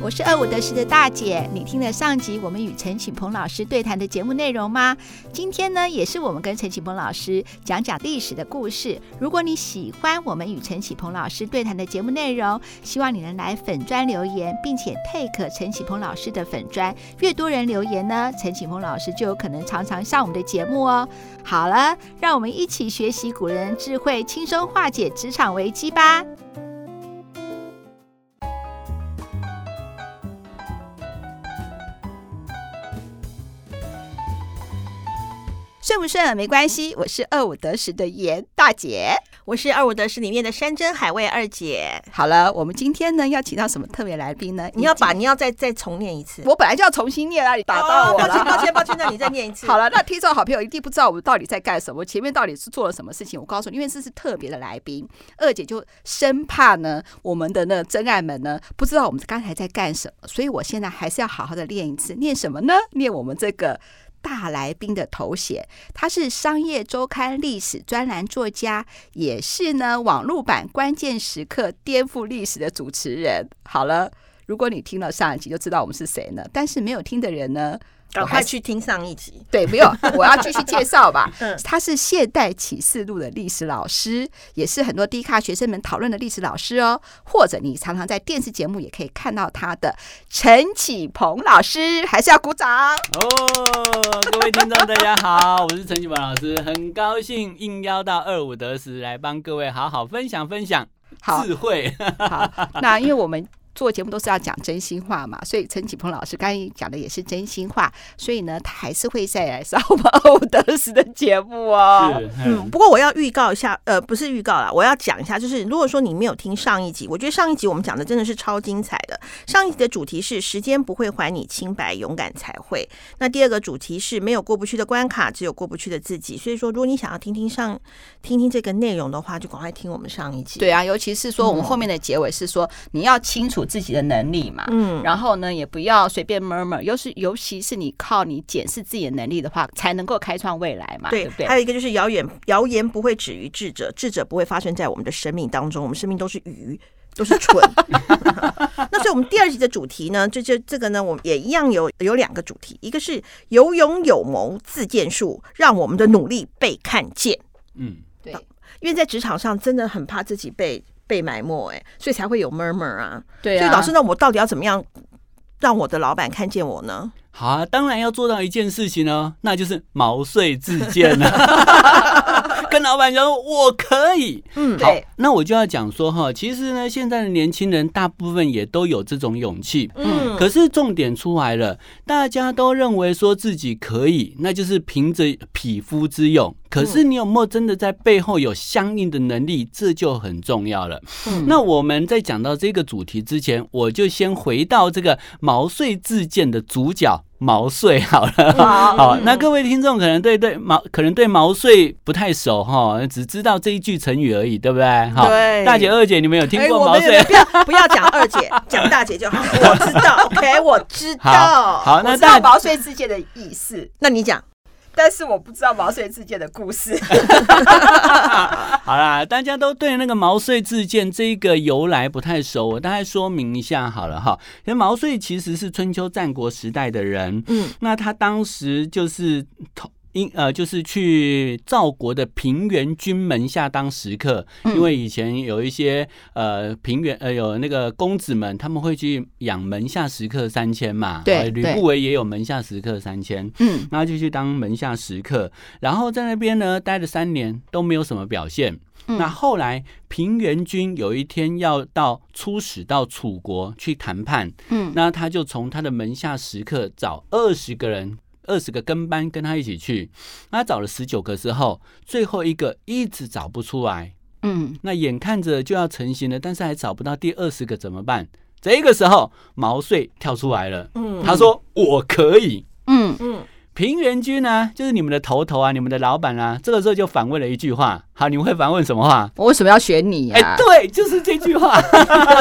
我是二五得十的大姐，你听了上集我们与陈启鹏老师对谈的节目内容吗？今天呢，也是我们跟陈启鹏老师讲讲历史的故事。如果你喜欢我们与陈启鹏老师对谈的节目内容，希望你能来粉专留言，并且 take 陈启鹏老师的粉专。越多人留言呢，陈启鹏老师就有可能常常上我们的节目哦。好了，让我们一起学习古人智慧，轻松化解职场危机吧。顺不顺没关系，我是二五得十的严大姐，我是二五得十里面的山珍海味二姐。好了，我们今天呢要请到什么特别来宾呢？你要把你要再再重念一次，我本来就要重新念啊，你打到我了，抱歉抱歉抱歉，那你再念一次。好了，那听众好朋友一定不知道我们到底在干什么，前面到底是做了什么事情。我告诉你，因为这是特别的来宾，二姐就生怕呢我们的那真爱们呢不知道我们刚才在干什么，所以我现在还是要好好的念一次，念什么呢？念我们这个。大来宾的头衔，他是商业周刊历史专栏作家，也是呢网络版关键时刻颠覆历史的主持人。好了，如果你听了上一集就知道我们是谁呢？但是没有听的人呢？赶快去听上一集。对，没有，我要继续介绍吧。他是现代启示录的历史老师，也是很多低卡学生们讨论的历史老师哦。或者你常常在电视节目也可以看到他的陈启鹏老师，还是要鼓掌哦。各位听众大家好，我是陈启鹏老师，很高兴应邀到二五得十来帮各位好好分享分享智慧。好，好，那因为我们。做节目都是要讲真心话嘛，所以陈启鹏老师刚才讲的也是真心话，所以呢，他还是会再来上我们二五得十的节目哦。嗯，不过我要预告一下，呃，不是预告啦，我要讲一下，就是如果说你没有听上一集，我觉得上一集我们讲的真的是超精彩的。上一集的主题是时间不会还你清白，勇敢才会。那第二个主题是没有过不去的关卡，只有过不去的自己。所以说，如果你想要听听上听听这个内容的话，就赶快听我们上一集。对啊，尤其是说我们后面的结尾是说、嗯、你要清楚。自己的能力嘛，嗯，然后呢，也不要随便 murmur，尤其尤其是你靠你检视自己的能力的话，才能够开创未来嘛，对，对不对？还有一个就是谣言，谣言不会止于智者，智者不会发生在我们的生命当中，我们生命都是鱼，都是蠢。那所以，我们第二集的主题呢，就这这个呢，我们也一样有有两个主题，一个是有勇有谋自荐术，让我们的努力被看见。嗯，对，因为在职场上真的很怕自己被。被埋没，哎，所以才会有 murmur 啊。对啊，所以老师，那我到底要怎么样让我的老板看见我呢？好啊，当然要做到一件事情呢，那就是毛遂自荐了。跟老板讲说我可以，嗯，好，那我就要讲说哈，其实呢，现在的年轻人大部分也都有这种勇气，嗯，可是重点出来了，大家都认为说自己可以，那就是凭着匹夫之勇。可是你有没有真的在背后有相应的能力？这就很重要了。嗯，那我们在讲到这个主题之前，我就先回到这个毛遂自荐的主角毛遂好了。好，好，那各位听众可能对对毛可能对毛遂不太熟哈，只知道这一句成语而已，对不对？好，对，大姐二姐，你们有听过毛遂？不要不要讲二姐，讲大姐就好。我知道，OK，我知道。好，好，那大毛遂自荐的意思，那你讲。但是我不知道毛遂自荐的故事。好啦，大家都对那个毛遂自荐这个由来不太熟，我大概说明一下好了哈。因为毛遂其实是春秋战国时代的人，嗯，那他当时就是同。因呃，就是去赵国的平原君门下当食客，因为以前有一些呃平原呃有那个公子们，他们会去养门下食客三千嘛，对，吕不韦也有门下食客三千，嗯，然后就去当门下食客，然后在那边呢待了三年都没有什么表现，那后来平原君有一天要到出使到楚国去谈判，嗯，那他就从他的门下食客找二十个人。二十个跟班跟他一起去，他找了十九个之后，最后一个一直找不出来。嗯，那眼看着就要成型了，但是还找不到第二十个怎么办？这个时候毛遂跳出来了。嗯，他说：“我可以。”嗯嗯。平原君呢，就是你们的头头啊，你们的老板啊。这个时候就反问了一句话，好，你们会反问什么话？我为什么要选你呀？哎，对，就是这句话。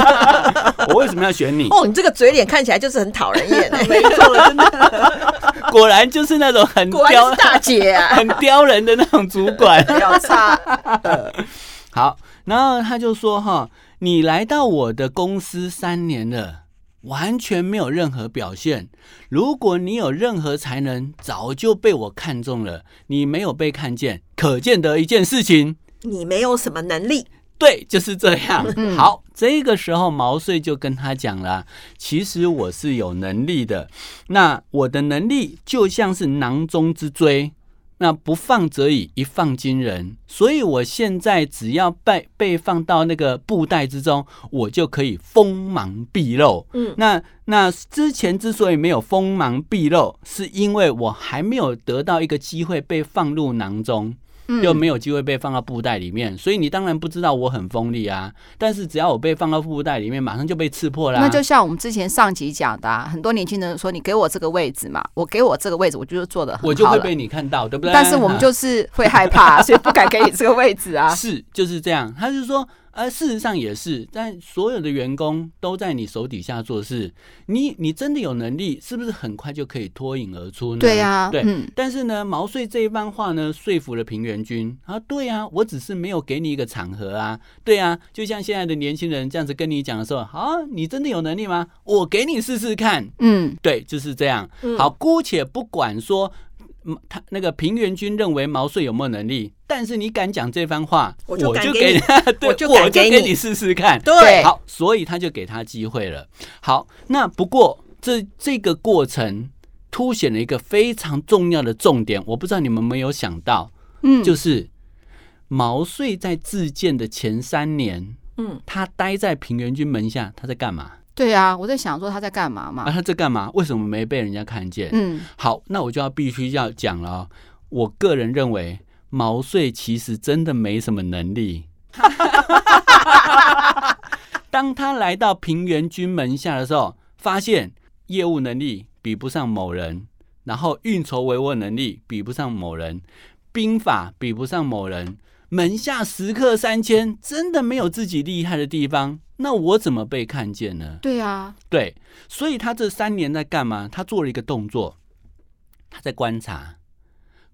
我为什么要选你？哦，你这个嘴脸看起来就是很讨人厌。没错，真的，果然就是那种很刁大姐啊，很刁人的那种主管。差。好，然后他就说哈，你来到我的公司三年了。完全没有任何表现。如果你有任何才能，早就被我看中了。你没有被看见，可见得一件事情，你没有什么能力。对，就是这样。好，这个时候毛遂就跟他讲了：“其实我是有能力的，那我的能力就像是囊中之锥。”那不放则已，一放惊人。所以我现在只要被被放到那个布袋之中，我就可以锋芒毕露。嗯，那那之前之所以没有锋芒毕露，是因为我还没有得到一个机会被放入囊中。又没有机会被放到布袋里面，所以你当然不知道我很锋利啊。但是只要我被放到布袋里面，马上就被刺破啦。那就像我们之前上集讲的，啊，很多年轻人说：“你给我这个位置嘛，我给我这个位置，我就是做的很好，我就会被你看到，对不对？”但是我们就是会害怕，所以不敢给你这个位置啊。是，就是这样。他就说。而事实上也是，但所有的员工都在你手底下做事，你你真的有能力，是不是很快就可以脱颖而出呢？对呀、啊，对。嗯、但是呢，毛遂这一番话呢，说服了平原君啊，对啊，我只是没有给你一个场合啊，对啊，就像现在的年轻人这样子跟你讲的时候，好、啊，你真的有能力吗？我给你试试看。嗯，对，就是这样。好，姑且不管说。他那个平原君认为毛遂有没有能力，但是你敢讲这番话，我就给你，对，我就给你试试看。对，好，所以他就给他机会了。好，那不过这这个过程凸显了一个非常重要的重点，我不知道你们没有想到，嗯，就是毛遂在自荐的前三年，嗯，他待在平原君门下，他在干嘛？对啊，我在想说他在干嘛嘛？啊，他在干嘛？为什么没被人家看见？嗯，好，那我就要必须要讲了哦。我个人认为毛遂其实真的没什么能力。当他来到平原君门下的时候，发现业务能力比不上某人，然后运筹帷幄能力比不上某人，兵法比不上某人，门下食客三千，真的没有自己厉害的地方。那我怎么被看见呢？对啊，对，所以他这三年在干嘛？他做了一个动作，他在观察，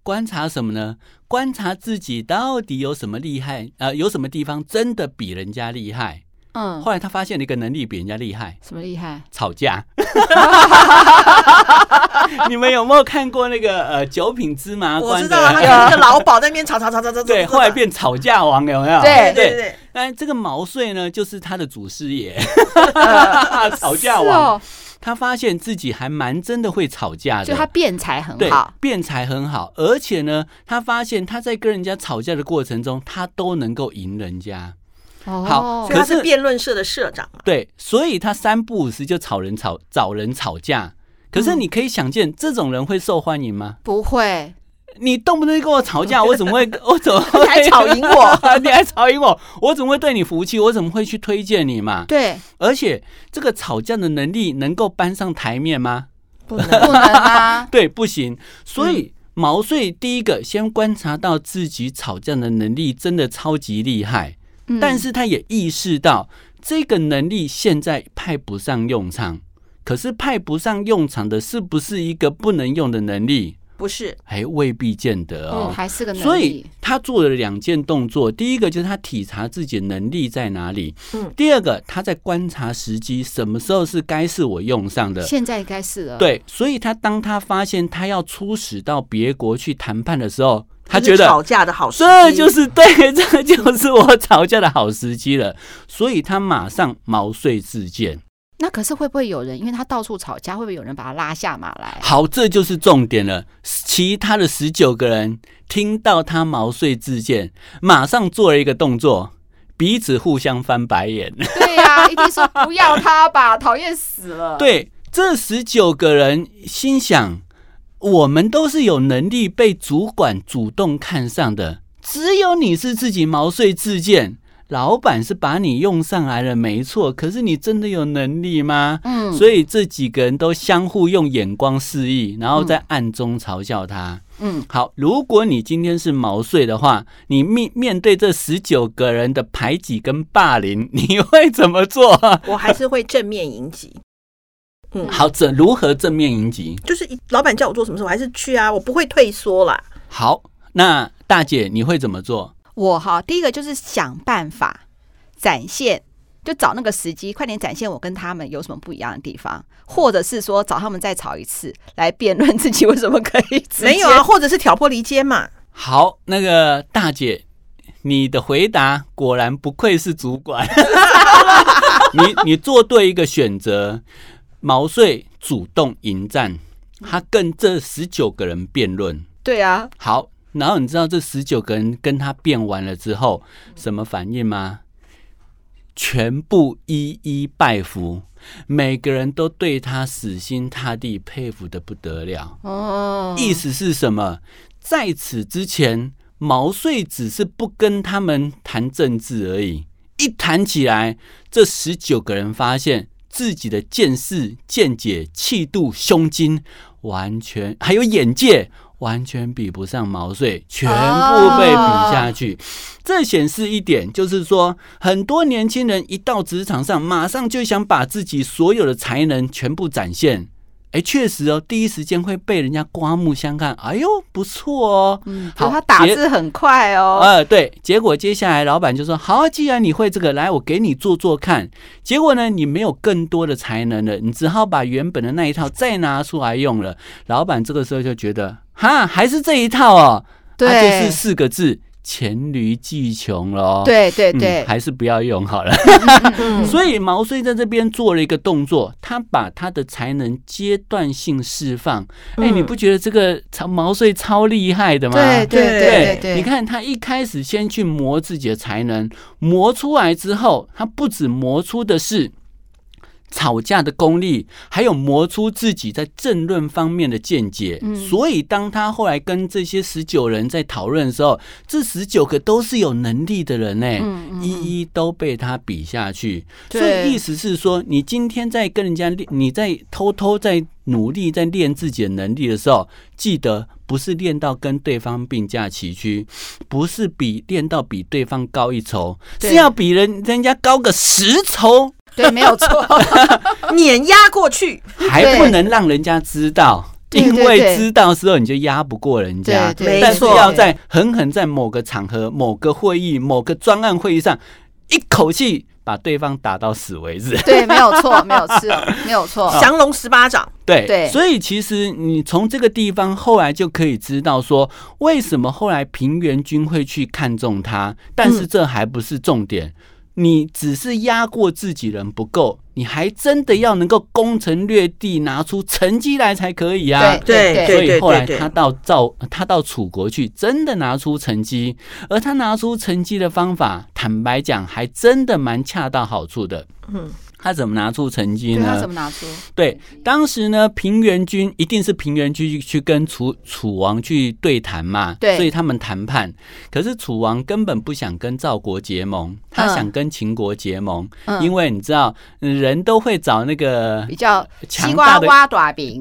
观察什么呢？观察自己到底有什么厉害，呃，有什么地方真的比人家厉害。嗯，后来他发现了一个能力比人家厉害，什么厉害？吵架。你们有没有看过那个呃九品芝麻官？我知道，他跟那个老鸨在那边吵吵吵吵吵。对，后来变吵架王，有没有？对对对。但这个毛遂呢，就是他的祖师爷，吵架王。他发现自己还蛮真的会吵架的，就他辩才很好，辩才很好，而且呢，他发现他在跟人家吵架的过程中，他都能够赢人家。好，可是辩论社的社长嘛。对，所以他三不五时就吵人吵找人吵架。可是你可以想见，这种人会受欢迎吗？不会。你动不动就跟我吵架，我怎么会？我怎么 还吵赢我？你还吵赢我？我怎么会对你服气？我怎么会去推荐你嘛？对。而且这个吵架的能力能够搬上台面吗？不能，不能啊。对，不行。所以毛遂第一个先观察到自己吵架的能力真的超级厉害。但是他也意识到这个能力现在派不上用场，可是派不上用场的是不是一个不能用的能力？不是，哎，未必见得哦，还是个能力。所以他做了两件动作，第一个就是他体察自己能力在哪里，嗯，第二个他在观察时机，什么时候是该是我用上的，现在该是了。对，所以他当他发现他要出使到别国去谈判的时候。他觉得吵架的好时机，这就是对，这就是我吵架的好时机了。所以他马上毛遂自荐。那可是会不会有人，因为他到处吵架，会不会有人把他拉下马来？好，这就是重点了。其他的十九个人听到他毛遂自荐，马上做了一个动作，彼此互相翻白眼。对呀、啊，一定说 不要他吧，讨厌死了。对，这十九个人心想。我们都是有能力被主管主动看上的，只有你是自己毛遂自荐。老板是把你用上来了，没错。可是你真的有能力吗？嗯。所以这几个人都相互用眼光示意，然后在暗中嘲笑他。嗯。好，如果你今天是毛遂的话，你面面对这十九个人的排挤跟霸凌，你会怎么做？我还是会正面迎击。嗯，好，怎如何正面迎击？就是老板叫我做什么事，我还是去啊，我不会退缩啦。好，那大姐你会怎么做？我哈，第一个就是想办法展现就找那个时机，快点展现我跟他们有什么不一样的地方，或者是说找他们再吵一次，来辩论自己为什么可以。没有啊，或者是挑拨离间嘛。好，那个大姐，你的回答果然不愧是主管。你你做对一个选择，毛遂主动迎战，他跟这十九个人辩论。对啊，好，然后你知道这十九个人跟他辩完了之后什么反应吗？全部一一拜服，每个人都对他死心塌地，佩服的不得了。哦，意思是什么？在此之前，毛遂只是不跟他们谈政治而已。一谈起来，这十九个人发现自己的见识、见解、气度、胸襟，完全还有眼界。完全比不上毛遂，全部被比下去。这显示一点，就是说，很多年轻人一到职场上，马上就想把自己所有的才能全部展现。哎，确实哦，第一时间会被人家刮目相看。哎呦，不错哦。嗯，好，他打字很快哦。呃，对，结果接下来老板就说：“好，既然你会这个，来，我给你做做看。”结果呢，你没有更多的才能了，你只好把原本的那一套再拿出来用了。老板这个时候就觉得。哈，还是这一套哦，对，它就是四个字：黔驴技穷了。对对对、嗯，还是不要用好了。所以毛遂在这边做了一个动作，他把他的才能阶段性释放。哎、嗯，你不觉得这个超毛遂超厉害的吗？对对对对，对，你看他一开始先去磨自己的才能，磨出来之后，他不止磨出的是。吵架的功力，还有磨出自己在政论方面的见解。嗯，所以当他后来跟这些十九人在讨论的时候，这十九个都是有能力的人呢，嗯嗯，一一都被他比下去。所以意思是说，你今天在跟人家练，你在偷偷在努力在练自己的能力的时候，记得不是练到跟对方并驾齐驱，不是比练到比对方高一筹，是要比人人家高个十筹。对，没有错，碾压过去，还不能让人家知道，因为知道之后你就压不过人家。对，但是要在狠狠在某个场合、某个会议、某个专案会议上，一口气把对方打到死为止。对，没有错，没有错，没有错，降龙十八掌。对对，所以其实你从这个地方后来就可以知道说，为什么后来平原君会去看中他，但是这还不是重点。你只是压过自己人不够，你还真的要能够攻城略地，拿出成绩来才可以啊！对对对，所以后来他到赵，他到楚国去，真的拿出成绩，而他拿出成绩的方法，坦白讲，还真的蛮恰到好处的。嗯。他怎么拿出成绩呢？他怎么拿出？对，当时呢，平原君一定是平原君去跟楚楚王去对谈嘛，对，所以他们谈判。可是楚王根本不想跟赵国结盟，他想跟秦国结盟，嗯、因为你知道，人都会找那个比较强大的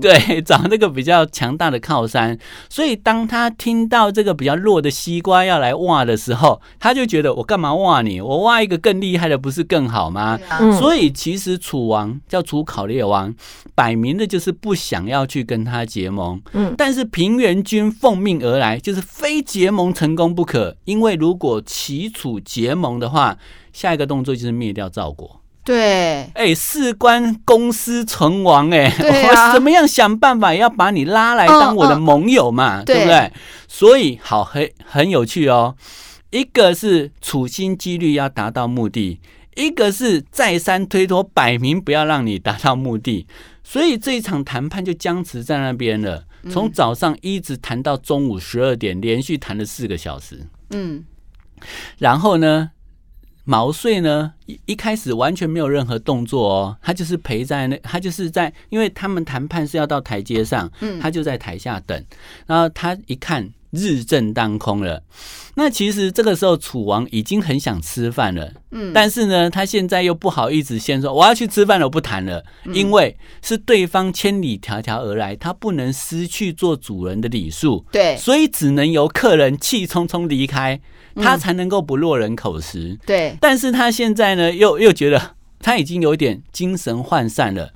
对，找那个比较强大的靠山。所以当他听到这个比较弱的西瓜要来挖的时候，他就觉得我干嘛挖你？我挖一个更厉害的不是更好吗？啊、所以其。其实楚王叫楚考烈王，摆明的就是不想要去跟他结盟。嗯，但是平原君奉命而来，就是非结盟成功不可。因为如果齐楚结盟的话，下一个动作就是灭掉赵国。对，哎，事关公司存亡，哎，啊、我怎么样想办法也要把你拉来当我的盟友嘛，哦、对不对？所以好，很很有趣哦。一个是处心积虑要达到目的。一个是再三推脱，摆明不要让你达到目的，所以这一场谈判就僵持在那边了。从早上一直谈到中午十二点，连续谈了四个小时。嗯，然后呢，毛遂呢一一开始完全没有任何动作哦，他就是陪在那，他就是在，因为他们谈判是要到台阶上，他就在台下等。然后他一看。日正当空了，那其实这个时候楚王已经很想吃饭了，嗯，但是呢，他现在又不好意思先说我要去吃饭了，我不谈了，因为是对方千里迢迢而来，他不能失去做主人的礼数，对，所以只能由客人气冲冲离开，他才能够不落人口实，对，但是他现在呢，又又觉得他已经有点精神涣散了，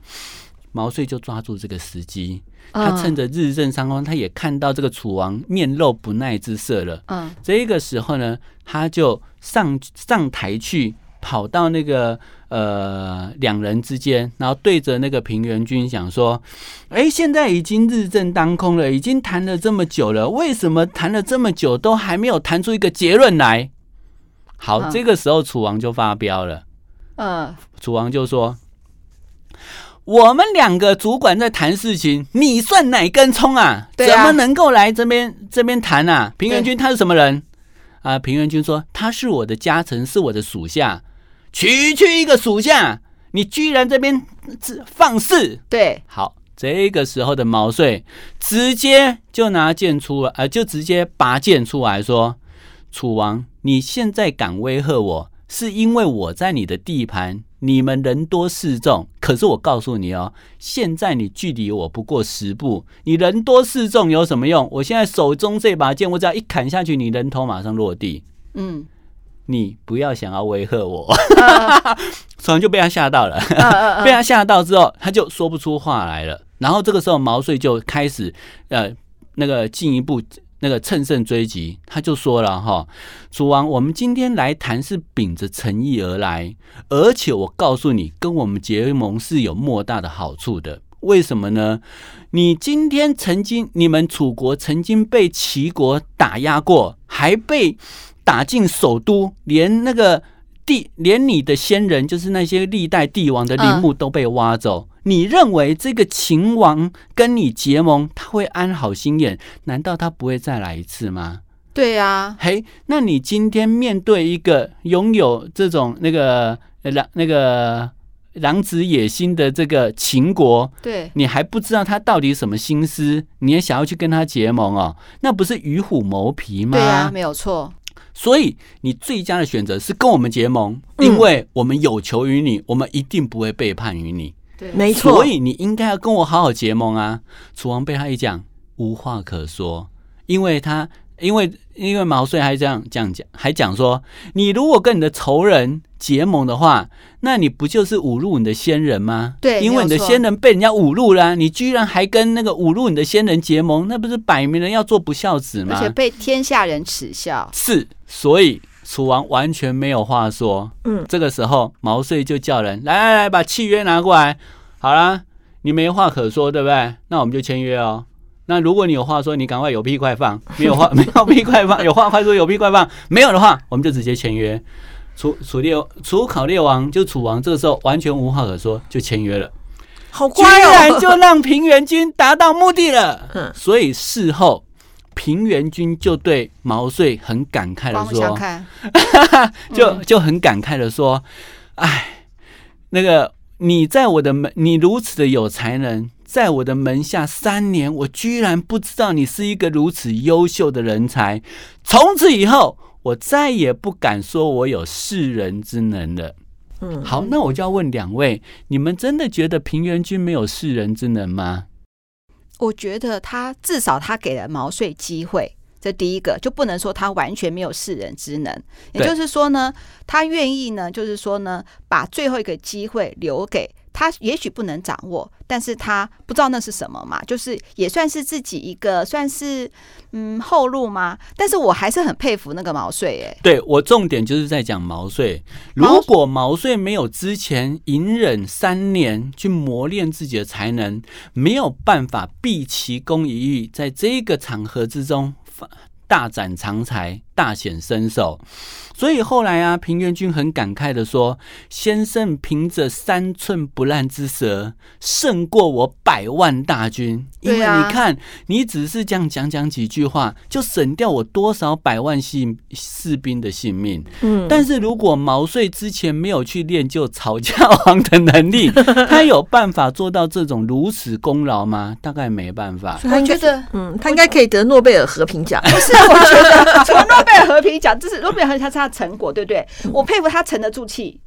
毛遂就抓住这个时机。他趁着日正当空，他也看到这个楚王面露不耐之色了。嗯，这个时候呢，他就上上台去跑到那个呃两人之间，然后对着那个平原君讲说：“哎，现在已经日正当空了，已经谈了这么久了，为什么谈了这么久都还没有谈出一个结论来？”好，嗯、这个时候楚王就发飙了。嗯，楚王就说：“我们两个主管在谈事情，你算哪根葱啊？怎么能够来这边这边谈啊？平原君他是什么人？”啊！平原君说：“他是我的家臣，是我的属下。区区一个属下，你居然这边放肆！”对，好，这个时候的毛遂直接就拿剑出来，呃，就直接拔剑出来说：“楚王，你现在敢威吓我，是因为我在你的地盘。”你们人多势众，可是我告诉你哦，现在你距离我不过十步，你人多势众有什么用？我现在手中这把剑，我只要一砍下去，你人头马上落地。嗯，你不要想要威吓我，突然就被他吓到了。被他吓到之后，他就说不出话来了。然后这个时候，毛遂就开始呃，那个进一步。那个乘胜追击，他就说了哈，楚王，我们今天来谈是秉着诚意而来，而且我告诉你，跟我们结盟是有莫大的好处的。为什么呢？你今天曾经，你们楚国曾经被齐国打压过，还被打进首都，连那个帝，连你的先人，就是那些历代帝王的陵墓都被挖走。嗯你认为这个秦王跟你结盟，他会安好心眼？难道他不会再来一次吗？对呀、啊，嘿，那你今天面对一个拥有这种那个狼那个狼子野心的这个秦国，对，你还不知道他到底什么心思，你也想要去跟他结盟哦？那不是与虎谋皮吗？对呀、啊，没有错。所以你最佳的选择是跟我们结盟，因为我们有求于你，我们一定不会背叛于你。对，没错，所以你应该要跟我好好结盟啊！楚王被他一讲，无话可说，因为他因为因为毛遂还这样这样讲，还讲说，你如果跟你的仇人结盟的话，那你不就是侮辱你的先人吗？对，因为你的先人被人家侮辱了啊，你居然还跟那个侮辱你的先人结盟，那不是摆明了要做不孝子吗？而且被天下人耻笑。是，所以。楚王完全没有话说。嗯，这个时候毛遂就叫人来来来，把契约拿过来。好啦，你没话可说，对不对？那我们就签约哦。那如果你有话说，你赶快有屁快放；没有话，没有屁快放；有话快说，有屁快放。没有的话，我们就直接签约。楚楚列楚考烈王就楚王，这个时候完全无话可说，就签约了。好快哦，居然就让平原君达到目的了。嗯，所以事后。平原君就对毛遂很感慨的说：“ 就就很感慨的说，哎，那个你在我的门，你如此的有才能，在我的门下三年，我居然不知道你是一个如此优秀的人才。从此以后，我再也不敢说我有世人之能了。”嗯，好，那我就要问两位，你们真的觉得平原君没有世人之能吗？我觉得他至少他给了毛遂机会，这第一个就不能说他完全没有世人之能。也就是说呢，他愿意呢，就是说呢，把最后一个机会留给。他也许不能掌握，但是他不知道那是什么嘛，就是也算是自己一个算是嗯后路嘛？但是我还是很佩服那个毛遂哎。对，我重点就是在讲毛遂，如果毛遂没有之前隐忍三年去磨练自己的才能，没有办法毕其功一役，在这个场合之中大展长才。大显身手，所以后来啊，平原君很感慨的说：“先生凭着三寸不烂之舌，胜过我百万大军。因为你看，你只是这样讲讲几句话，就省掉我多少百万士士兵的性命。嗯，但是如果毛遂之前没有去练就吵架王的能力，他有办法做到这种如此功劳吗？大概没办法。他觉得，嗯，他应该可以得诺贝尔和平奖。不是，我觉得从诺。诺贝尔和平奖，这是诺贝尔和平奖，它是他的成果，对不对？我佩服他沉得住气，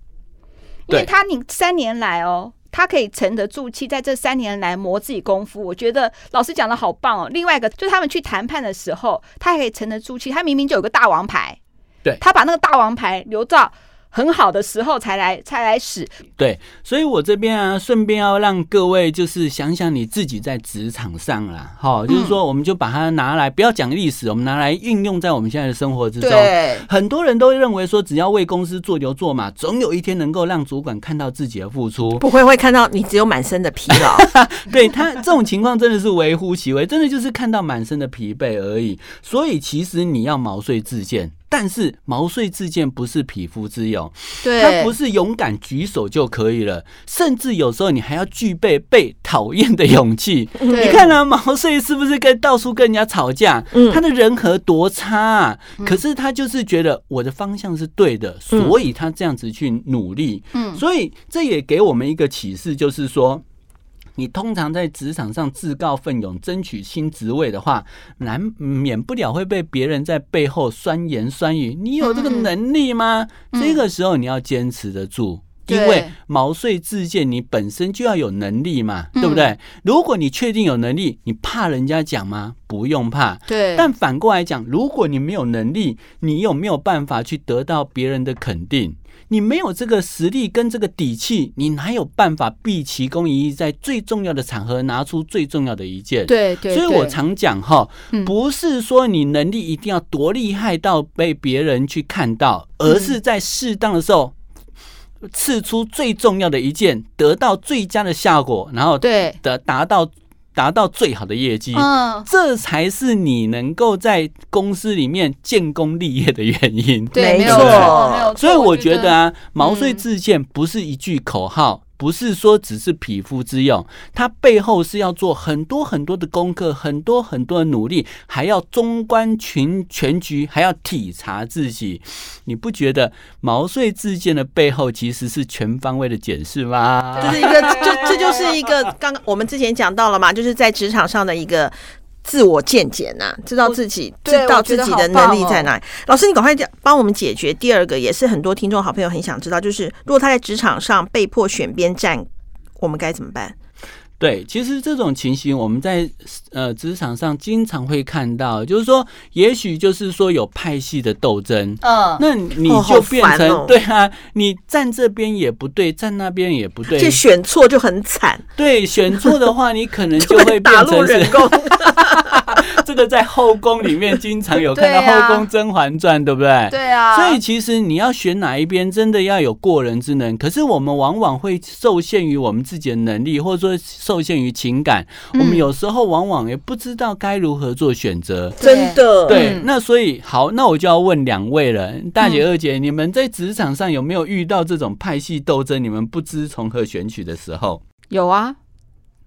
因为他你三年来哦，他可以沉得住气，在这三年来磨自己功夫，我觉得老师讲的好棒哦。另外一个就是他们去谈判的时候，他还可以沉得住气，他明明就有个大王牌，对，他把那个大王牌留到很好的时候才来才来使。对，所以我这边啊，顺便要让各位就是想想你自己在职场上啦，哈，就是说我们就把它拿来，不要讲历史，我们拿来运用在我们现在的生活之中。对，很多人都认为说，只要为公司做牛做马，总有一天能够让主管看到自己的付出。不会会看到你只有满身的疲劳。对他这种情况真的是微乎其微，真的就是看到满身的疲惫而已。所以其实你要毛遂自荐。但是毛遂自荐不是匹夫之勇，对，他不是勇敢举手就可以了，甚至有时候你还要具备被讨厌的勇气。你看啊，毛遂是不是跟到处跟人家吵架？嗯他的人和多差啊！可是他就是觉得我的方向是对的，所以他这样子去努力。嗯，所以这也给我们一个启示，就是说。你通常在职场上自告奋勇争取新职位的话，难免不了会被别人在背后酸言酸语。你有这个能力吗？嗯、这个时候你要坚持得住，嗯、因为毛遂自荐，你本身就要有能力嘛，对不对？如果你确定有能力，你怕人家讲吗？不用怕。对。但反过来讲，如果你没有能力，你有没有办法去得到别人的肯定？你没有这个实力跟这个底气，你哪有办法毕其功于一，在最重要的场合拿出最重要的一件？对对，所以我常讲哈，不是说你能力一定要多厉害到被别人去看到，而是在适当的时候刺出最重要的一件，得到最佳的效果，然后对的达到。达到最好的业绩，嗯，这才是你能够在公司里面建功立业的原因。对，没错，没有错。所以我觉得啊，毛遂自荐不是一句口号。不是说只是匹夫之勇，他背后是要做很多很多的功课，很多很多的努力，还要纵观群全局，还要体察自己。你不觉得毛遂自荐的背后其实是全方位的检视吗？就是一个，就这就是一个刚刚我们之前讲到了嘛，就是在职场上的一个。自我见解呐，知道自己知道自己的能力在哪里。老师，你赶快讲，帮我们解决第二个，也是很多听众好朋友很想知道，就是如果他在职场上被迫选边站，我们该怎么办？对，其实这种情形我们在呃职场上经常会看到，就是说，也许就是说有派系的斗争，嗯，那你就变成、哦哦、对啊，你站这边也不对，站那边也不对，这选错就很惨。对，选错的话，你可能就会变成是。这个在后宫里面经常有看到 《后宫甄嬛传》，对不对？对啊。所以其实你要选哪一边，真的要有过人之能。可是我们往往会受限于我们自己的能力，或者说受限于情感。我们有时候往往也不知道该如何做选择。真的。对。那所以好，那我就要问两位了，大姐、二姐，你们在职场上有没有遇到这种派系斗争？你们不知从何选取的时候？有啊。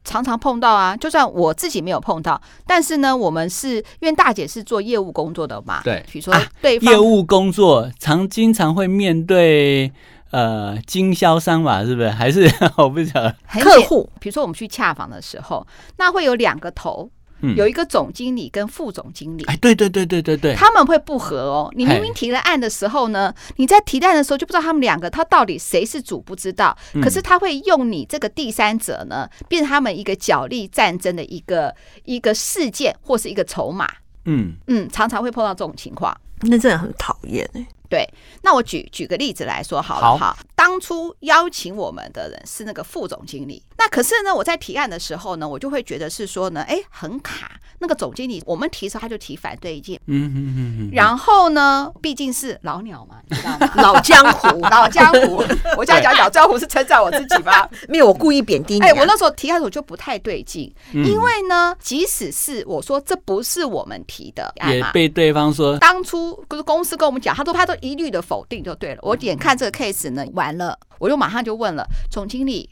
常常碰到啊，就算我自己没有碰到，但是呢，我们是因为大姐是做业务工作的嘛，对，比如说对业务工作常经常会面对呃经销商吧，是不是？还是 我不晓得客户？比如说我们去洽访的时候，那会有两个头。有一个总经理跟副总经理，哎，对对对对对对，他们会不合哦。你明明提了案的时候呢，你在提案的时候就不知道他们两个他到底谁是主不知道。可是他会用你这个第三者呢，变成他们一个角力战争的一个一个事件或是一个筹码。嗯嗯，常常会碰到这种情况，那真的很讨厌哎。对，那我举举个例子来说好了哈。当初邀请我们的人是那个副总经理，那可是呢，我在提案的时候呢，我就会觉得是说呢，哎，很卡。那个总经理，我们提的时候他就提反对意见。嗯嗯嗯嗯。然后呢，毕竟是老鸟嘛，你知道吗？老江湖，老江湖。我这样讲，老江湖是称赞我自己吧？没有，我故意贬低你。哎，我那时候提案的时候就不太对劲，因为呢，即使是我说这不是我们提的，也被对方说。当初不是公司跟我们讲，他都他都一律的否定就对了。我眼看这个 case 呢完了，我就马上就问了总经理，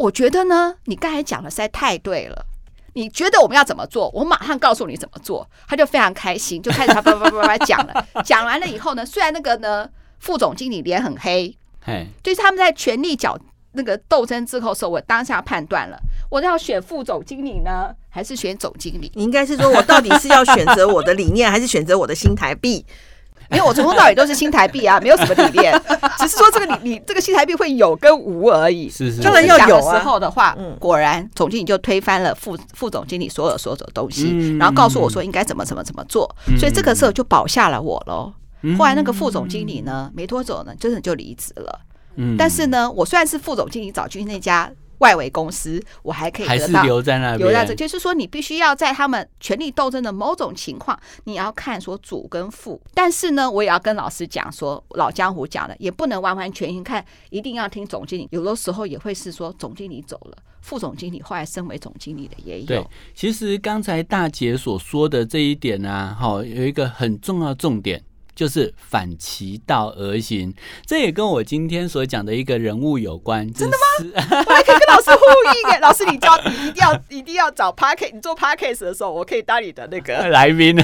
我觉得呢，你刚才讲的实在太对了。你觉得我们要怎么做？我马上告诉你怎么做。他就非常开心，就开始他叭叭叭叭讲了。讲完了以后呢，虽然那个呢副总经理脸很黑，嘿，就是他们在权力角那个斗争之后的时候，我当下判断了，我要选副总经理呢，还是选总经理？你应该是说我到底是要选择我的理念，还是选择我的新台币？因为我从头到尾都是新台币啊，没有什么理念，只是说这个你你这个新台币会有跟无而已。是是，当然要有的时候的话，果然总经理就推翻了副副总经理所有所有的东西，然后告诉我说应该怎么怎么怎么做，所以这个时候就保下了我喽。后来那个副总经理呢，没多久呢，真的就离职了。嗯，但是呢，我虽然是副总经理，找去那家。外围公司，我还可以得到还是留在那边，留在这，就是说，你必须要在他们权力斗争的某种情况，你要看说主跟副。但是呢，我也要跟老师讲说，老江湖讲的，也不能完完全全看，一定要听总经理。有的时候也会是说，总经理走了，副总经理后来升为总经理的也有。对，其实刚才大姐所说的这一点啊，哈，有一个很重要重点。就是反其道而行，这也跟我今天所讲的一个人物有关。真的吗？我还可以跟老师呼应耶。老师，你叫你一定要一定要找 Podcast，你做 parkes 的时候，我可以当你的那个 来宾。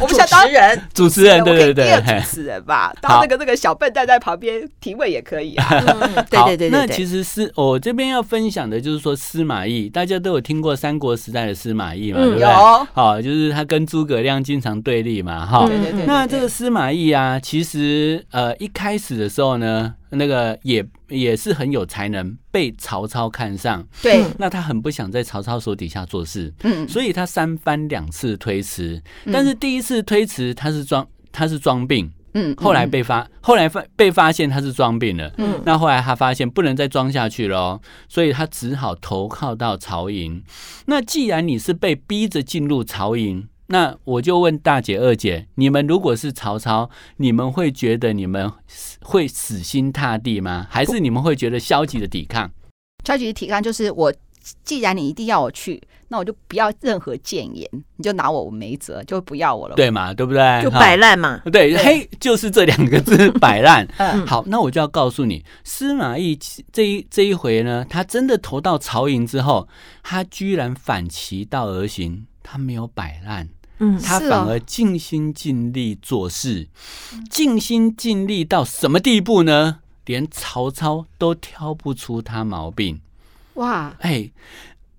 我们想当人，主持人，对对对，主持人吧。当那个那个小笨蛋在旁边提问也可以啊。对对对对。那其实是我这边要分享的，就是说司马懿，大家都有听过三国时代的司马懿嘛？对不对？好，就是他跟诸葛亮经常对立嘛。哈，对对对。那这个司马。意啊，其实呃一开始的时候呢，那个也也是很有才能，被曹操看上。对，那他很不想在曹操手底下做事，嗯，所以他三番两次推辞。但是第一次推辞他是装他是装病，嗯，后来被发后来发被发现他是装病了，嗯，那后来他发现不能再装下去了，所以他只好投靠到曹营。那既然你是被逼着进入曹营。那我就问大姐、二姐，你们如果是曹操，你们会觉得你们会死心塌地吗？还是你们会觉得消极的抵抗？消极的抵抗就是我，既然你一定要我去，那我就不要任何谏言，你就拿我我没辙，就不要我了，对嘛？对不对？就摆烂嘛？对，对嘿，就是这两个字，摆烂。嗯好，那我就要告诉你，司马懿这一这一回呢，他真的投到曹营之后，他居然反其道而行，他没有摆烂。嗯，他反而尽心尽力做事，尽心尽力到什么地步呢？连曹操都挑不出他毛病。哇，哎，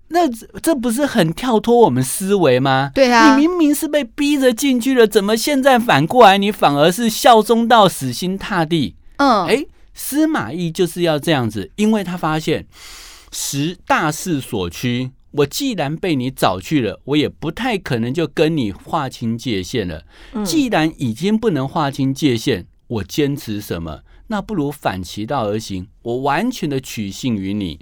那这不是很跳脱我们思维吗？对啊，你明明是被逼着进去了，怎么现在反过来你反而是效忠到死心塌地？嗯，哎，司马懿就是要这样子，因为他发现时大势所趋。我既然被你找去了，我也不太可能就跟你划清界限了。既然已经不能划清界限，我坚持什么？那不如反其道而行，我完全的取信于你。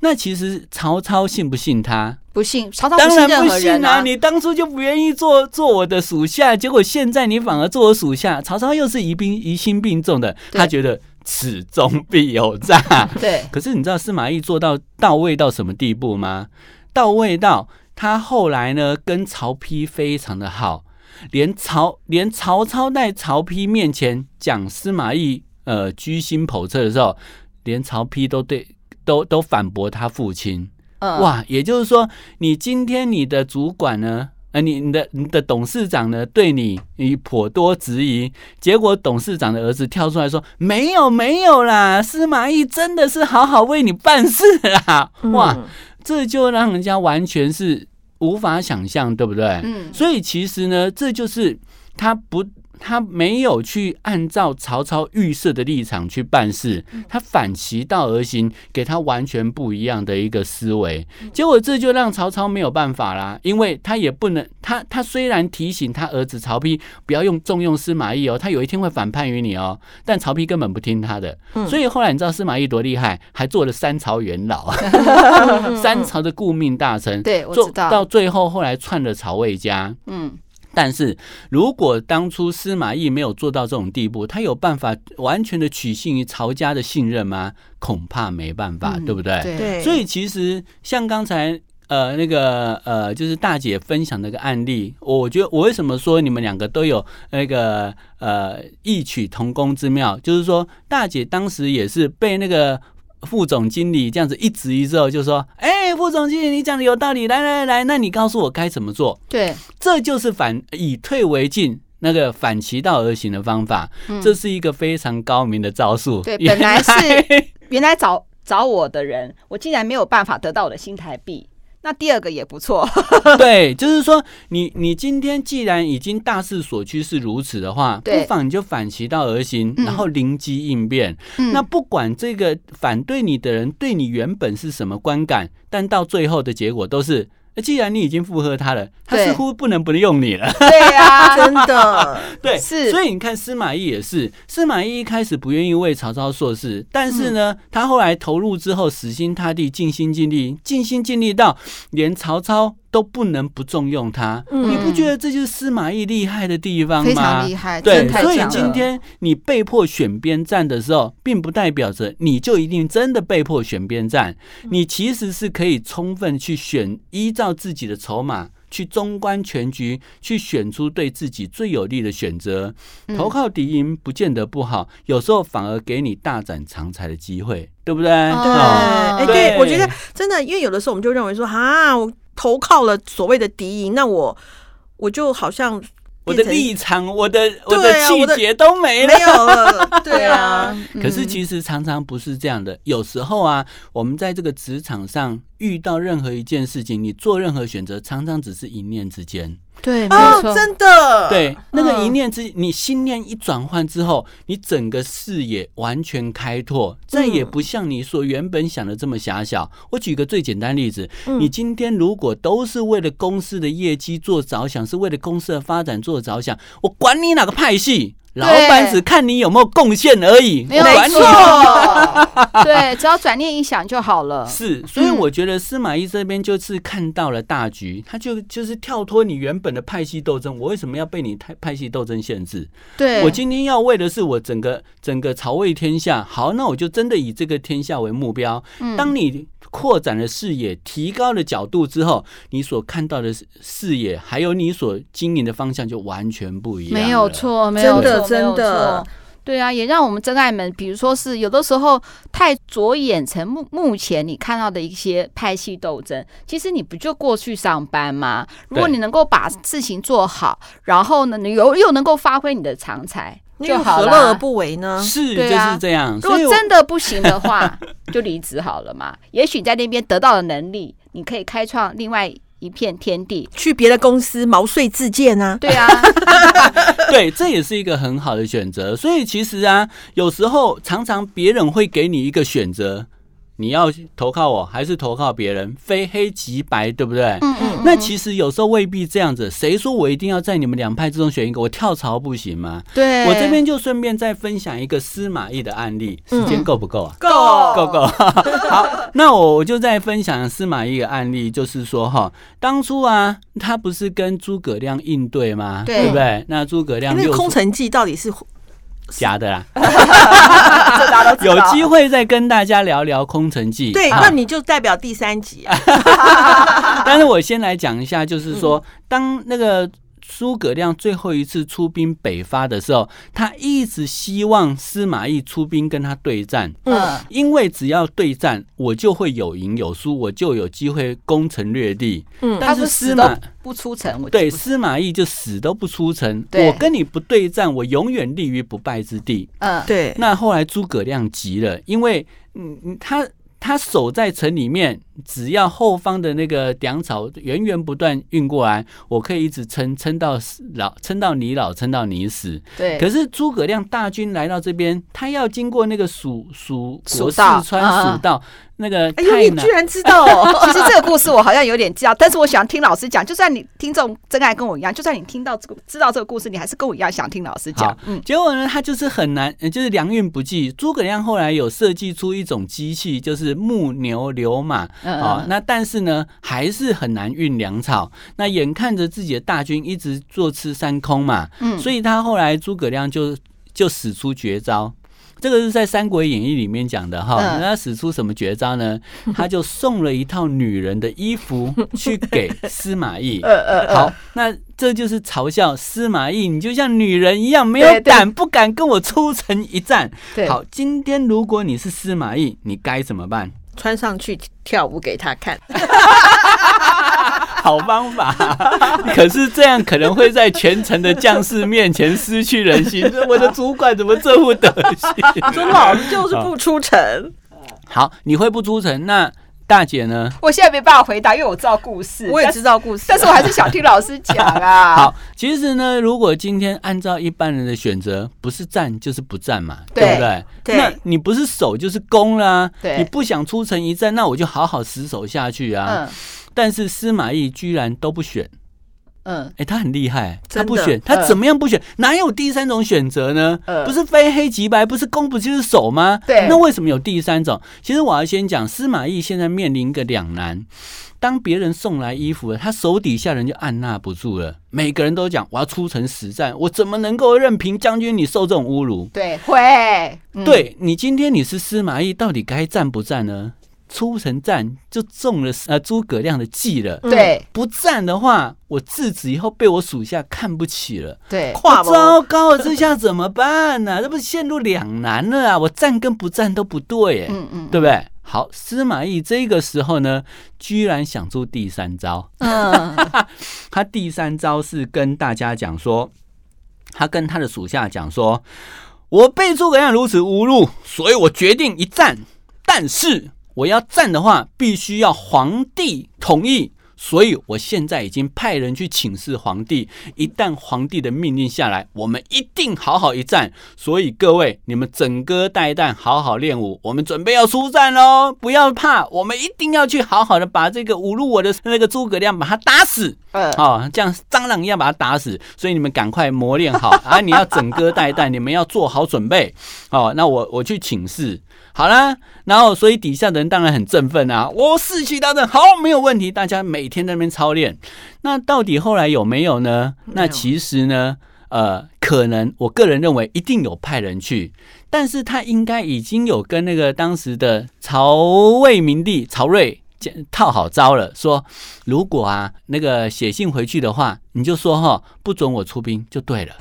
那其实曹操信不信他？不信，曹操当然不信啊！你当初就不愿意做做我的属下，结果现在你反而做我属下。曹操又是疑兵疑心病重的，他觉得此中必有诈。对，可是你知道司马懿做到到位到什么地步吗？到位到他后来呢，跟曹丕非常的好，连曹连曹操在曹丕面前讲司马懿呃居心叵测的时候，连曹丕都对都都反驳他父亲。嗯、哇，也就是说，你今天你的主管呢，呃，你你的你的董事长呢，对你你颇多质疑，结果董事长的儿子跳出来说，没有没有啦，司马懿真的是好好为你办事啦，哇。嗯这就让人家完全是无法想象，对不对？嗯，所以其实呢，这就是他不。他没有去按照曹操预设的立场去办事，他反其道而行，给他完全不一样的一个思维。结果这就让曹操没有办法啦，因为他也不能，他他虽然提醒他儿子曹丕不要用重用司马懿哦，他有一天会反叛于你哦，但曹丕根本不听他的。所以后来你知道司马懿多厉害，还做了三朝元老，三朝的顾命大臣。对，我知道。到最后后来篡了曹魏家。嗯。但是如果当初司马懿没有做到这种地步，他有办法完全的取信于曹家的信任吗？恐怕没办法，嗯、对不对？对。所以其实像刚才呃那个呃，就是大姐分享那个案例，我觉得我为什么说你们两个都有那个呃异曲同工之妙，就是说大姐当时也是被那个。副总经理这样子一指一之后，就说：“哎、欸，副总经理，你讲的有道理，来来来，那你告诉我该怎么做？”对，这就是反以退为进，那个反其道而行的方法。嗯、这是一个非常高明的招数。对，本来是原来找找我的人，我竟然没有办法得到我的新台币。那第二个也不错，对，就是说你你今天既然已经大势所趋是如此的话，不妨你就反其道而行，然后灵机应变。嗯、那不管这个反对你的人对你原本是什么观感，但到最后的结果都是。既然你已经附和他了，他似乎不能不能用你了。对呀、啊，真的，对，是。所以你看司马懿也是，司马懿一开始不愿意为曹操做事，但是呢，嗯、他后来投入之后，死心塌地，尽心尽力，尽心尽力到连曹操。都不能不重用他，嗯、你不觉得这就是司马懿厉害的地方吗？非常厉害，对。所以今天你被迫选边站的时候，并不代表着你就一定真的被迫选边站。你其实是可以充分去选，依照自己的筹码去中观全局，去选出对自己最有利的选择。投靠敌营不见得不好，有时候反而给你大展长才的机会，对不对？哦、对，哎，对，我觉得真的，因为有的时候我们就认为说，啊，我。投靠了所谓的敌营，那我我就好像我的立场、我的我的气节都没了，没有了。对啊，可是其实常常不是这样的。有时候啊，我们在这个职场上遇到任何一件事情，你做任何选择，常常只是一念之间。对，没错，真的。对，那个一念之，你心念一转换之后，你整个视野完全开拓，再也不像你所原本想的这么狭小。我举个最简单例子，你今天如果都是为了公司的业绩做着想，是为了公司的发展做着想，我管你哪个派系。老板只看你有没有贡献而已，没有错。对，只要转念一想就好了。是，所以我觉得司马懿这边就是看到了大局，他就就是跳脱你原本的派系斗争。我为什么要被你派派系斗争限制？对，我今天要为的是我整个整个曹魏天下。好，那我就真的以这个天下为目标。当你。扩展了视野，提高了角度之后，你所看到的视野，还有你所经营的方向，就完全不一样。没有错，没有错，真的，对啊，也让我们真爱们，比如说是有的时候太着眼成目目前你看到的一些派系斗争，其实你不就过去上班吗？如果你能够把事情做好，然后呢，你又又能够发挥你的长才。就何乐而不为呢？是，就是这样。如果真的不行的话，就离职好了嘛。也许在那边得到的能力，你可以开创另外一片天地，去别的公司毛遂自荐啊？对啊，对，这也是一个很好的选择。所以其实啊，有时候常常别人会给你一个选择。你要投靠我还是投靠别人？非黑即白，对不对？嗯嗯，嗯。那其实有时候未必这样子。谁说我一定要在你们两派之中选一个？我跳槽不行吗？对。我这边就顺便再分享一个司马懿的案例，时间够不够啊？够够够。好，那我我就再分享司马懿的案例，就是说哈，当初啊，他不是跟诸葛亮应对吗？对，不对？那诸葛亮，那空城计到底是？假的啦，有机会再跟大家聊聊《空城计》。对，那你就代表第三集啊。但是我先来讲一下，就是说，当那个。诸葛亮最后一次出兵北伐的时候，他一直希望司马懿出兵跟他对战。嗯，因为只要对战，我就会有赢有输，我就有机会攻城略地。嗯，但是司马不出城，对司马懿就死都不出城。我跟你不对战，我永远立于不败之地。嗯，对。那后来诸葛亮急了，因为嗯嗯他。他守在城里面，只要后方的那个粮草源源不断运过来，我可以一直撑撑到老，撑到你老，撑到你死。对。可是诸葛亮大军来到这边，他要经过那个蜀蜀国四川蜀道。那个哎呦，你居然知道哦！其实这个故事我好像有点知道，但是我想听老师讲。就算你听众真爱跟我一样，就算你听到这个知道这个故事，你还是跟我一样想听老师讲。嗯，结果呢，他就是很难，就是良运不济。诸葛亮后来有设计出一种机器，就是木牛流马啊、嗯哦，那但是呢，还是很难运粮草。那眼看着自己的大军一直坐吃山空嘛，嗯，所以他后来诸葛亮就就使出绝招。这个是在《三国演义》里面讲的哈，那他使出什么绝招呢？他就送了一套女人的衣服去给司马懿。好，那这就是嘲笑司马懿，你就像女人一样，没有胆，不敢跟我出城一战。好，今天如果你是司马懿，你该怎么办？穿上去跳舞给他看。好方法，可是这样可能会在全城的将士面前失去人心。我的主管怎么这副德行？说老子就是不出城。好，你会不出城？那大姐呢？我现在没办法回答，因为我知道故事。我也知道故事，但是我还是想听老师讲啊。好，其实呢，如果今天按照一般人的选择，不是战就是不战嘛，对，对不对？对。那你不是守就是攻啦。对。你不想出城一战，那我就好好死守下去啊。嗯。但是司马懿居然都不选。嗯，哎、欸，他很厉害，他不选，他怎么样不选？哪有第三种选择呢？嗯不是非黑即白，不是攻不就是守吗？对那为什么有第三种？其实我要先讲，司马懿现在面临一个两难。当别人送来衣服了，他手底下人就按捺不住了。每个人都讲，我要出城实战，我怎么能够任凭将军你受这种侮辱？对，会，嗯、对你今天你是司马懿，到底该战不战呢？出城战就中了呃诸葛亮的计了。对，不战的话，我自此以后被我属下看不起了。对，糟糕了，这下怎么办呢、啊？这不是陷入两难了啊！我战跟不战都不对，哎，嗯嗯，对不对？好，司马懿这个时候呢，居然想出第三招。嗯，他第三招是跟大家讲说，他跟他的属下讲说，我被诸葛亮如此侮辱，所以我决定一战，但是。我要战的话，必须要皇帝同意，所以我现在已经派人去请示皇帝。一旦皇帝的命令下来，我们一定好好一战。所以各位，你们整戈待旦，好好练武，我们准备要出战喽！不要怕，我们一定要去好好的把这个侮辱我的那个诸葛亮把他打死。嗯，哦，这样蟑螂一样把他打死。所以你们赶快磨练好啊！你要整戈待旦，你们要做好准备。哦，那我我去请示。好啦，然后所以底下的人当然很振奋啊！我士气大振，好，没有问题。大家每天在那边操练。那到底后来有没有呢？那其实呢，呃，可能我个人认为一定有派人去，但是他应该已经有跟那个当时的曹魏明帝曹睿套好招了，说如果啊那个写信回去的话，你就说哈不准我出兵就对了。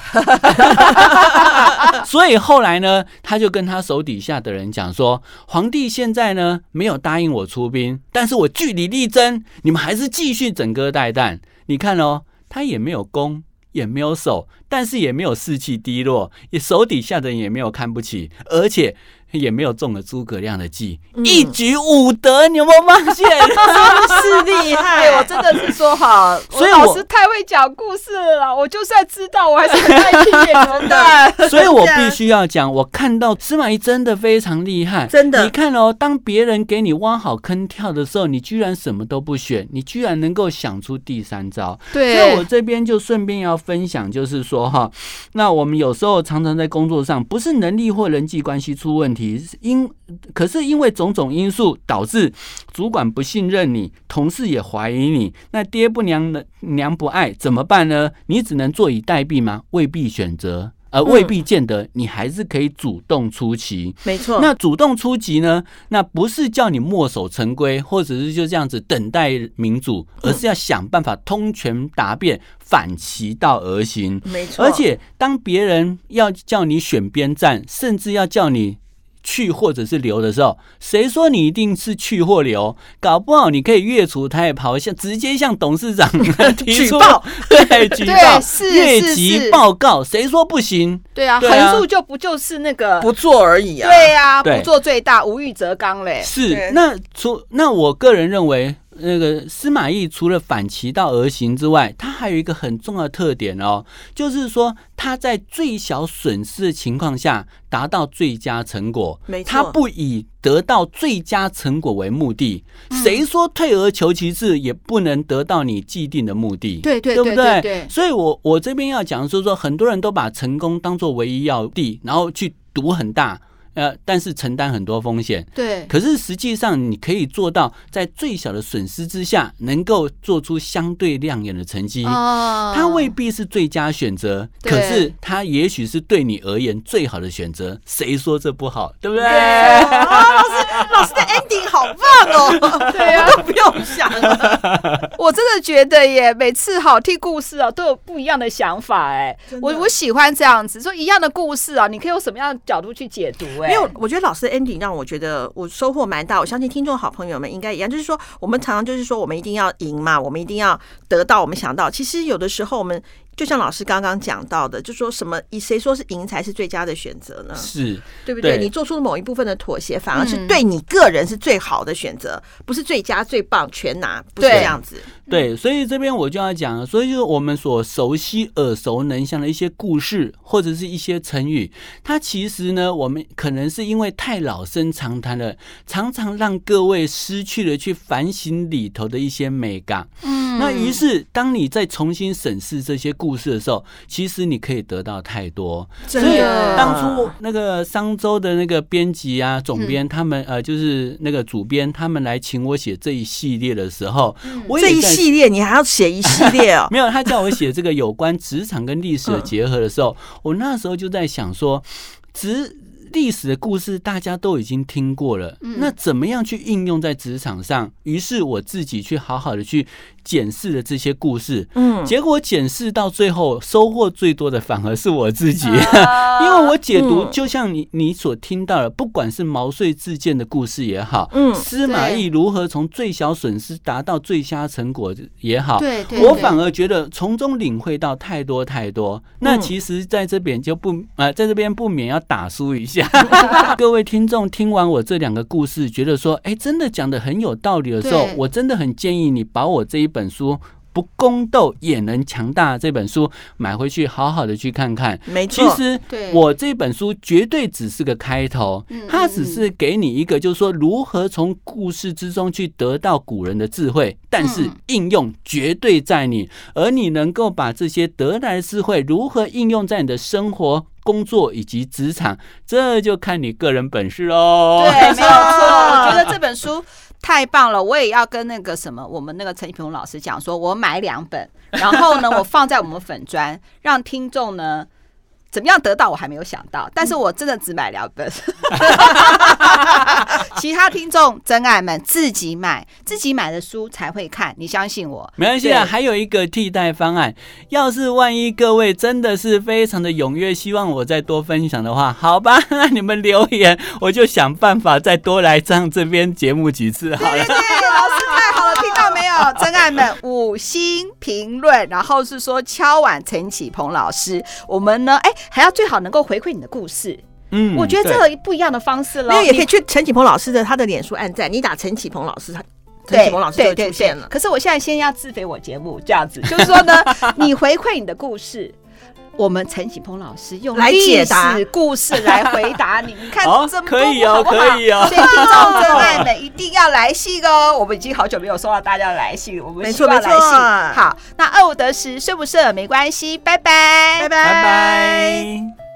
所以后来呢，他就跟他手底下的人讲说，皇帝现在呢没有答应我出兵，但是我据理力争，你们还是继续整戈待旦。你看哦，他也没有攻，也没有守，但是也没有士气低落，也手底下的人也没有看不起，而且。也没有中了诸葛亮的计，嗯、一举五得，你有没有发现？真是厉害！我真的是说好，所以老师太会讲故事了。我就算知道，我还是很爱听，真的。所以我必须要讲，我看到司马懿真的非常厉害，真的。你看哦，当别人给你挖好坑跳的时候，你居然什么都不选，你居然能够想出第三招。对。所以我这边就顺便要分享，就是说哈，那我们有时候常常在工作上，不是能力或人际关系出问题。因可是因为种种因素导致主管不信任你，同事也怀疑你，那爹不娘的娘不爱怎么办呢？你只能坐以待毙吗？未必选择，而未必见得你还是可以主动出击。没错，那主动出击呢？那不是叫你墨守成规，或者是就这样子等待民主，而是要想办法通权达变，反其道而行。没错，而且当别人要叫你选边站，甚至要叫你。去或者是留的时候，谁说你一定是去或留？搞不好你可以越俎代庖，向直接向董事长提出举报，对，举报是越级报告，谁说不行？对啊，横竖就不就是那个不做而已啊？对啊，不做最大，无欲则刚嘞。是，那除那我个人认为。那个司马懿除了反其道而行之外，他还有一个很重要的特点哦，就是说他在最小损失的情况下达到最佳成果。没错，他不以得到最佳成果为目的。谁说退而求其次也不能得到你既定的目的？对对对不对？对。所以我我这边要讲的是说，很多人都把成功当做唯一要地，然后去赌很大。呃，但是承担很多风险，对。可是实际上，你可以做到在最小的损失之下，能够做出相对亮眼的成绩。哦，它未必是最佳选择，可是它也许是对你而言最好的选择。谁说这不好？对不对？老师，老师哦！对啊，都不用想了。我真的觉得耶，每次好听故事啊，都有不一样的想法。哎，我我喜欢这样子，说一样的故事啊，你可以用什么样的角度去解读？哎。没有，我觉得老师的 ending 让我觉得我收获蛮大。我相信听众好朋友们应该一样，就是说我们常常就是说我们一定要赢嘛，我们一定要得到我们想到。其实有的时候我们就像老师刚刚讲到的，就说什么以谁说是赢才是最佳的选择呢？是对不对？对你做出了某一部分的妥协，反而是对你个人是最好的选择，不是最佳最棒全拿，不是这样子。对，所以这边我就要讲了，所以就是我们所熟悉、耳熟能详的一些故事，或者是一些成语，它其实呢，我们可能是因为太老生常谈了，常常让各位失去了去反省里头的一些美感。嗯，那于是当你再重新审视这些故事的时候，其实你可以得到太多。所以当初那个商周的那个编辑啊、总编，嗯、他们呃，就是那个主编，他们来请我写这一系列的时候，嗯、我也在。系列你还要写一系列哦？没有，他叫我写这个有关职场跟历史的结合的时候，我那时候就在想说，职历史的故事大家都已经听过了，那怎么样去应用在职场上？于是我自己去好好的去。检视的这些故事，嗯，结果检视到最后，收获最多的反而是我自己，啊、因为我解读就像你你所听到的，不管是毛遂自荐的故事也好，嗯，司马懿如何从最小损失达到最佳成果也好，对，对，我反而觉得从中领会到太多太多。那其实在这边就不呃，在这边不免要打输一下，各位听众听完我这两个故事，觉得说，哎，真的讲的很有道理的时候，我真的很建议你把我这一本书不宫斗也能强大这本书买回去，好好的去看看。没错，其实我这本书绝对只是个开头，它只是给你一个，就是说如何从故事之中去得到古人的智慧，但是应用绝对在你，而你能够把这些得来的智慧如何应用在你的生活、工作以及职场，这就看你个人本事喽。对，没有错。我觉得这本书。太棒了！我也要跟那个什么，我们那个陈一平老师讲说，我买两本，然后呢，我放在我们粉砖，让听众呢怎么样得到，我还没有想到，但是我真的只买两本。其他听众真爱们自己买，自己买的书才会看，你相信我。没关系啊，还有一个替代方案，要是万一各位真的是非常的踊跃，希望我再多分享的话，好吧，那你们留言，我就想办法再多来上这边节目几次好了。对对对，老师太好了，听到？真爱们五星评论，然后是说敲碗陈启鹏老师，我们呢，哎，还要最好能够回馈你的故事。嗯，我觉得这个不一样的方式了。那也可以去陈启鹏老师的他的脸书按赞，你打陈启鹏老师，他陈启鹏老师就出现了。可是我现在先要自肥我节目这样子，就是说呢，你回馈你的故事。我们陈启鹏老师用来解答故事来回答你，你看这么多好不好？可以哦，所以听众真爱们一定要来信哦。我们已经好久没有收到大家的来信，我们希望来信。好，那二五得十，睡不睡没关系，拜拜，拜拜。